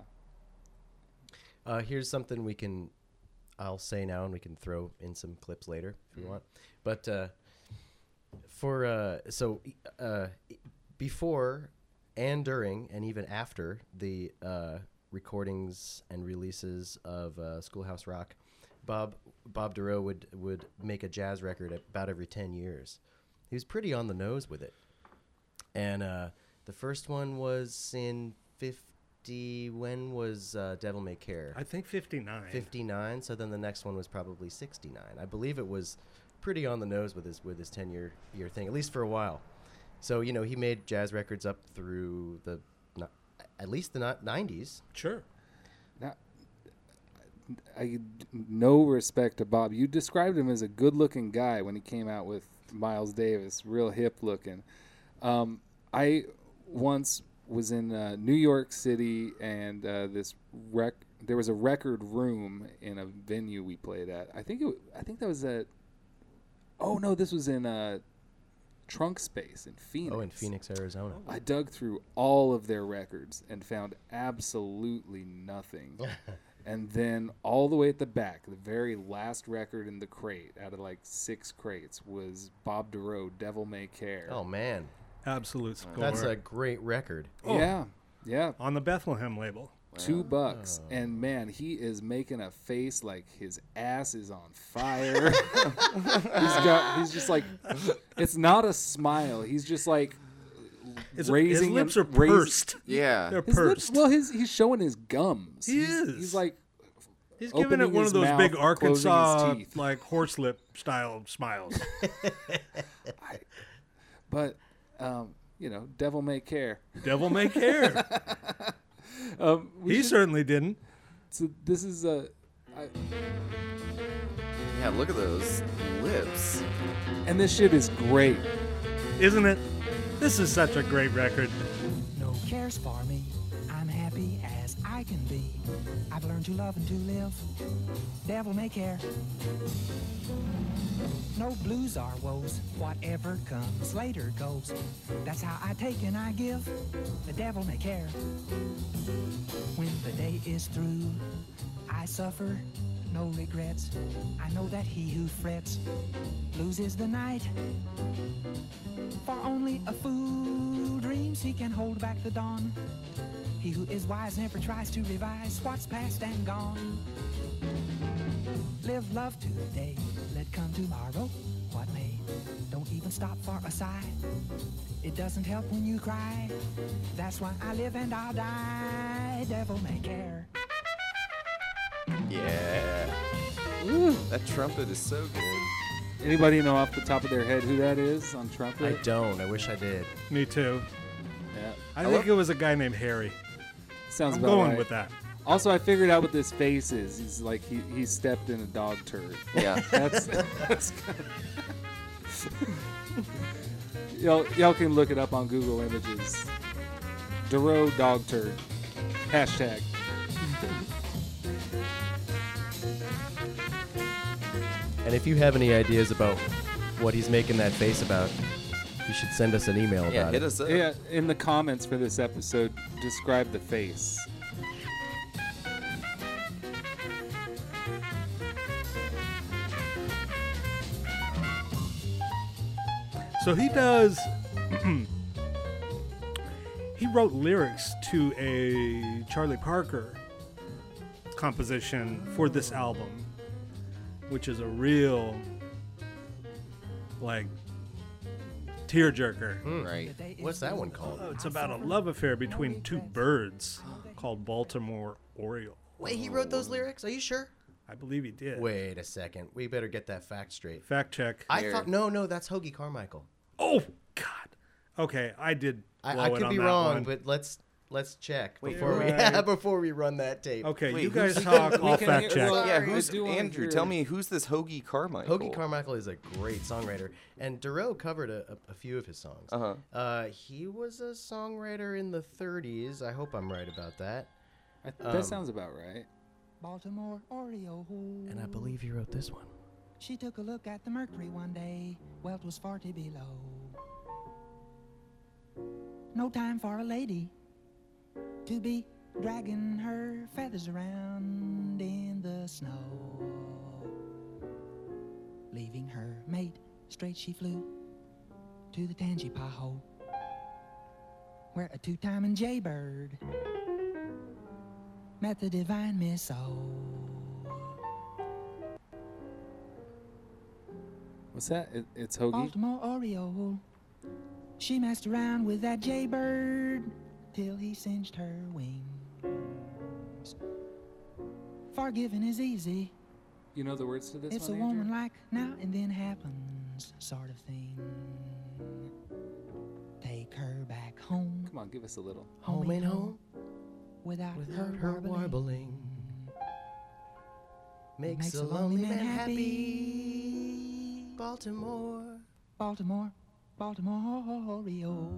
Uh, here's something we can, I'll say now, and we can throw in some clips later if you Mhm. want. But uh, for uh, so uh, before and during and even after the uh, recordings and releases of uh, Schoolhouse Rock, Bob Bob Dorough would would make a jazz record about every ten years. He was pretty on the nose with it, and uh, the first one was in fifty. When was uh, Devil May Care? I think 59. 59. So then the next one was probably 69. I believe it was pretty on the nose with his with his 10 year year thing, at least for a while. So you know he made jazz records up through the not, at least the not 90s. Sure. Now, I no respect to Bob. You described him as a good-looking guy when he came out with Miles Davis, real hip-looking. Um, I once was in uh, New York City, and uh, this rec there was a record room in a venue we played at. I think it, I think that was at. Oh no, this was in uh, Trunk Space in Phoenix. Oh, in Phoenix, Arizona. I dug through all of their records and found absolutely nothing. and then all the way at the back, the very last record in the crate out of like six crates was Bob Dorough, Devil May Care. Oh man, Absolute score. that's a great record. Oh. Yeah, yeah. On the Bethlehem label. Two bucks, and man, he is making a face like his ass is on fire. he's got, he's just like, it's not a smile. He's just like His- his raising lips and- are raise- pursed. Yeah. They're His lips, pursed. well, his he's showing his gums. He he's, is. He's like He's giving it opening one his of those mouth, big closing his Arkansas, teeth. like horse lip style smiles. But um, you know, devil may care. Devil may care. um, we he should- certainly didn't. So this is a. I, Yeah, look at those lips. and this shit is great. Isn't it? This is such a great record. No cares for I can be. I've learned to love and to live. Devil may care. No blues are woes. Whatever comes later goes. That's how I take and I give. The devil may care. When the day is through, I suffer no regrets. I know that he who frets loses the night. For only a fool dreams he can hold back the dawn. He who is wise never tries to revise what's past and gone. Live love today, let come tomorrow, what may. Don't even stop for a sigh. It doesn't help when you cry. That's why I live and I'll die. Devil may care. Yeah. Ooh, That trumpet is so good. Anybody know off the top of their head who that is on trumpet? I don't. I wish I did. Me too. Yeah, I, I think love- it was a guy named Harry. Sounds I'm about going right. with that. Also, I figured out what this face is. He's like he, he stepped in a dog turd. Yeah. That's, that's kind of y'all, y'all can look it up on Google Images. Dorough dog turd. Hashtag. And if you have any ideas about what he's making that face about, you should send us an email Yeah, about hit it. us up. Yeah, in the comments for this episode, describe the face. So he does. he wrote lyrics to a Charlie Parker composition for this album, which is a real, like, tearjerker. Hmm. Right. What's that one called? Oh, it's about a love affair between two birds called Baltimore Oriole. Wait, he wrote those lyrics? Are you sure? I believe he did. Wait a second. We better get that fact straight. Fact check. I thought no, no, that's Hoagy Carmichael. Oh God. Okay, I did. I, I it could on be that wrong, one. but let's let's check Wait, before we right. before we run that tape. Okay, Wait, you who's- guys talk. can- we I'll fact hear- check. Yeah, who's do Andrew? Tell me who's this Hoagy Carmichael? Hoagy Carmichael is a great songwriter, and Dorough covered a, a, a few of his songs. Uh-huh. Uh, he was a songwriter in the 30s. I hope I'm right about that. I th- Um, that sounds about right. Baltimore Oreo. And I believe he wrote this one. She took a look at the mercury one day. Well, it was 40 below. No time for a lady to be dragging her feathers around in the snow. Leaving her mate, straight she flew to the Tangipahoe, where a two-timing jaybird met the divine Miss O. What's that? It, it's Hoagy. Baltimore Oriole. She messed around with that jaybird till he singed her wings. Forgiving is easy. You know the words to this it's a one, woman Andrew? like now and then happens sort of thing. Take her back home, Come on, give us a little. Home and home, without, without her, her warbling. warbling. Makes, Makes a lonely man happy. Baltimore. Baltimore, Baltimore Oriole.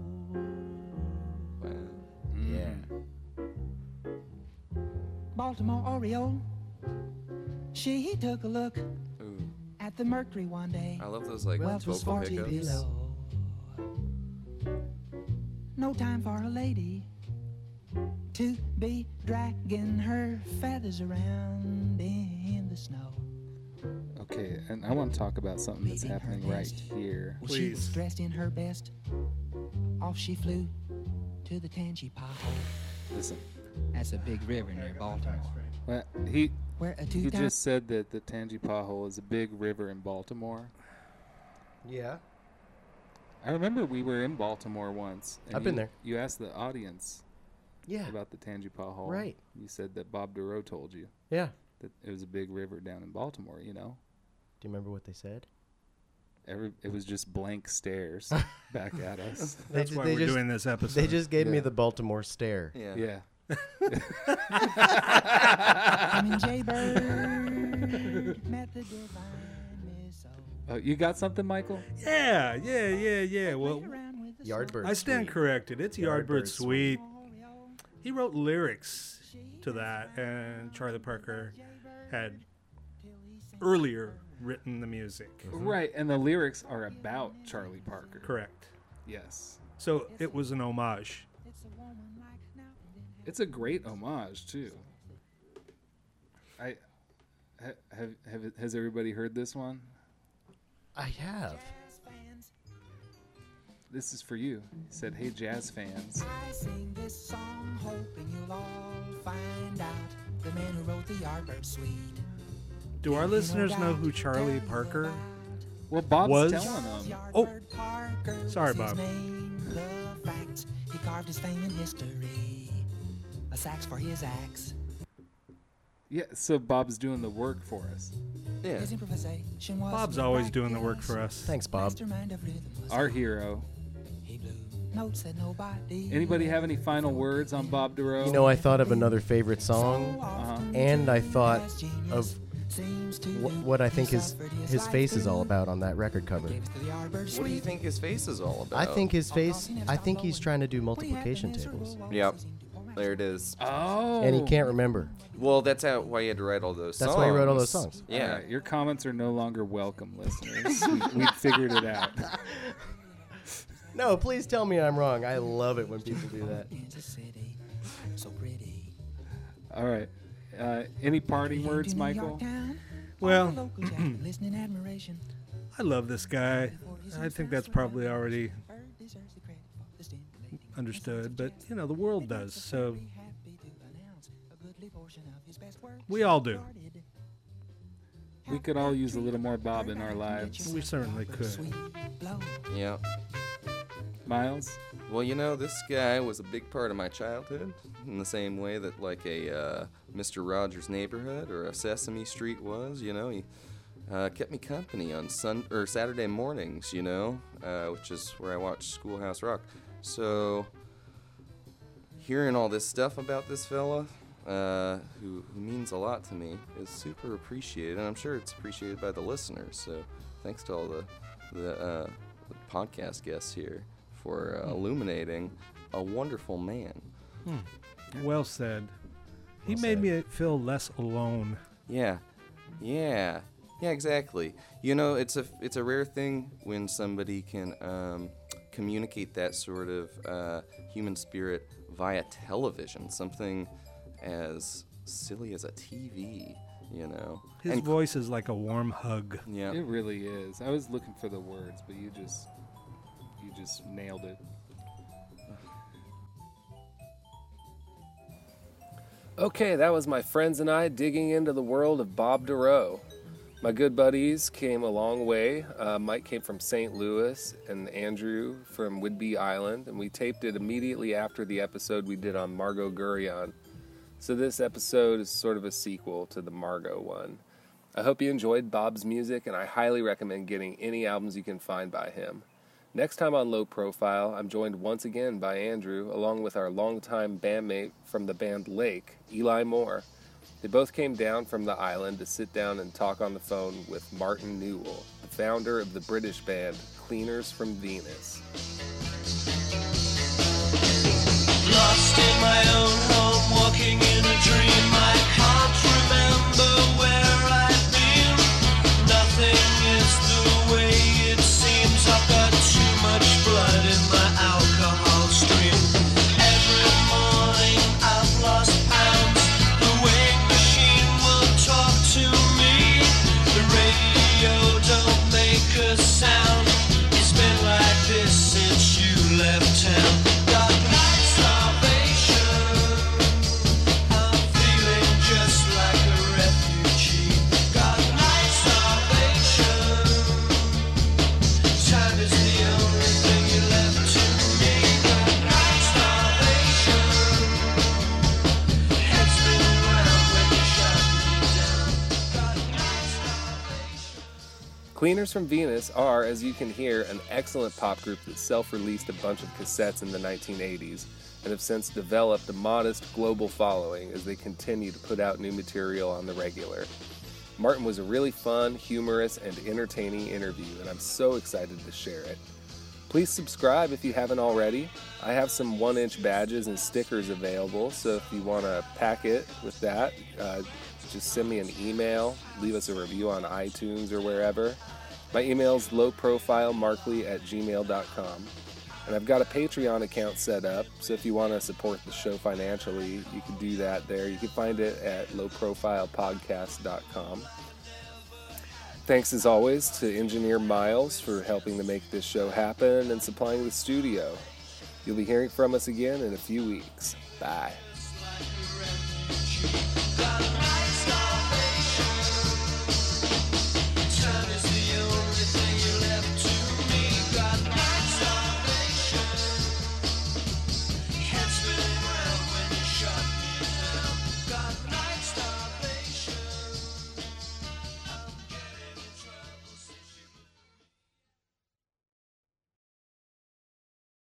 Yeah. Baltimore Oriole. She took a look Ooh, at the mercury one day. I love those like well, it was vocal 40 below. No time for a lady to be dragging her feathers around in the snow. Okay, and I want to talk about something that's happening right nest. here. Well, she was Please. dressed in her best. Off she flew to the Tangipahoe. Listen, That's a big river near Baltimore. well, he Where a he two-time just said that the Tangipahoe is a big river in Baltimore. Yeah. I remember we were in Baltimore once. and I've been you- there. You asked the audience Yeah. about the Tangipahoe. Right. You said that Bob Dorough told you Yeah. that it was a big river down in Baltimore. You know, Do you remember what they said? Every it was just blank stares back at us. That's ju- why they we're just- doing this episode. They just gave me the Baltimore stare. Yeah. Yeah. coming jaybird met the divine Miss O. Oh, you got something, Michael? Yeah, yeah, yeah, yeah. Well, Around with the Yardbird. I stand Suite. corrected. It's Yardbird, Yardbird Suite. Suite. He wrote lyrics to that, and Charlie Parker had earlier written the music. Mm-hmm. Right, and the lyrics are about Charlie Parker. Correct. Yes. So it was an homage. It's a great homage too. I have have has everybody heard this one? I have. This is for you. He said, "Hey jazz fans, I sing this song hoping you'll all find out the man who wrote the Yardbird Suite. Do our listeners know who Charlie Parker? well Bob's Was- telling them. Oh, Yardbird Parker was sorry, his Bob. name, the facts. He carved his fame in history. A sax for his axe. Yeah, so Bob's doing the work for us. Yeah. His improvisation was Bob's always doing the work for us. Thanks, Bob. mastermind of rhythm was Our hero. He blew notes that nobody Anybody have any final words on Bob Dorough? You know, I thought of another favorite song, Uh-huh. and I thought of wh- what I think his his face is all about on that record cover. What do you think his face is all about? I think his face. I think he's trying to do multiplication tables, Yep. There it is. Oh. and he can't remember. Well, that's how, why he had to write all those songs. That's songs. why he wrote all those songs. Yeah. right, your comments are no longer welcome, listeners. we, we figured it out. No, please tell me I'm wrong. I love it when people do that. Kansas City. All right. Uh, any parting words, To New York Michael? Well, the locals have listening admiration. I love this guy. I think that's probably already understood, but you know, the world does. So we all do. We could all use a little more Bob in our lives. We certainly could. Yeah. Miles? Well, you know, this guy was a big part of my childhood in the same way that, like, a uh, Mr. Rogers' Neighborhood or a Sesame Street was. You know, he uh, kept me company on sun or Saturday mornings. You know, uh, which is where I watched Schoolhouse Rock. So, hearing all this stuff about this fella, uh, who, who means a lot to me, is super appreciated, and I'm sure it's appreciated by the listeners. So, thanks to all the the, uh, the podcast guests here for uh, illuminating a wonderful man. Well said. He Well made said. me feel less alone. Yeah, yeah, yeah, exactly. You know, it's a it's a rare thing when somebody can um, communicate that sort of uh, human spirit via television, something as silly as a TV. You know, His And- voice is like a warm hug. Yeah, It really is. I was looking for the words, but you just you just nailed it. Okay, that was my friends and I digging into the world of Bob Dorough. My good buddies came a long way. Uh, Mike came from St. Louis and Andrew from Whidbey Island, and we taped it immediately after the episode we did on Margo Guryan. So this episode is sort of a sequel to the Margo one. I hope you enjoyed Bob's music, and I highly recommend getting any albums you can find by him. Next time on Low Profile, I'm joined once again by Andrew, along with our longtime bandmate from the band Lake, Eli Moore. They both came down from the island to sit down and talk on the phone with Martin Newell, the founder of the British band Cleaners from Venus. Lost in my own home, walking in a dream. From Venus are, as you can hear, an excellent pop group that self released a bunch of cassettes in the 1980s and have since developed a modest global following as they continue to put out new material on the regular. Martin was a really fun, humorous, and entertaining interview, and I'm so excited to share it. Please subscribe if you haven't already. I have some one inch badges and stickers available, so if you want to pack it with that, uh, just send me an email, leave us a review on iTunes or wherever. My email is lowprofilemarkley at gmail.com. And I've got a Patreon account set up, so if you want to support the show financially, you can do that there. You can find it at lowprofilepodcast.com. Thanks as always to engineer Miles for helping to make this show happen and supplying the studio. You'll be hearing from us again in a few weeks. Bye.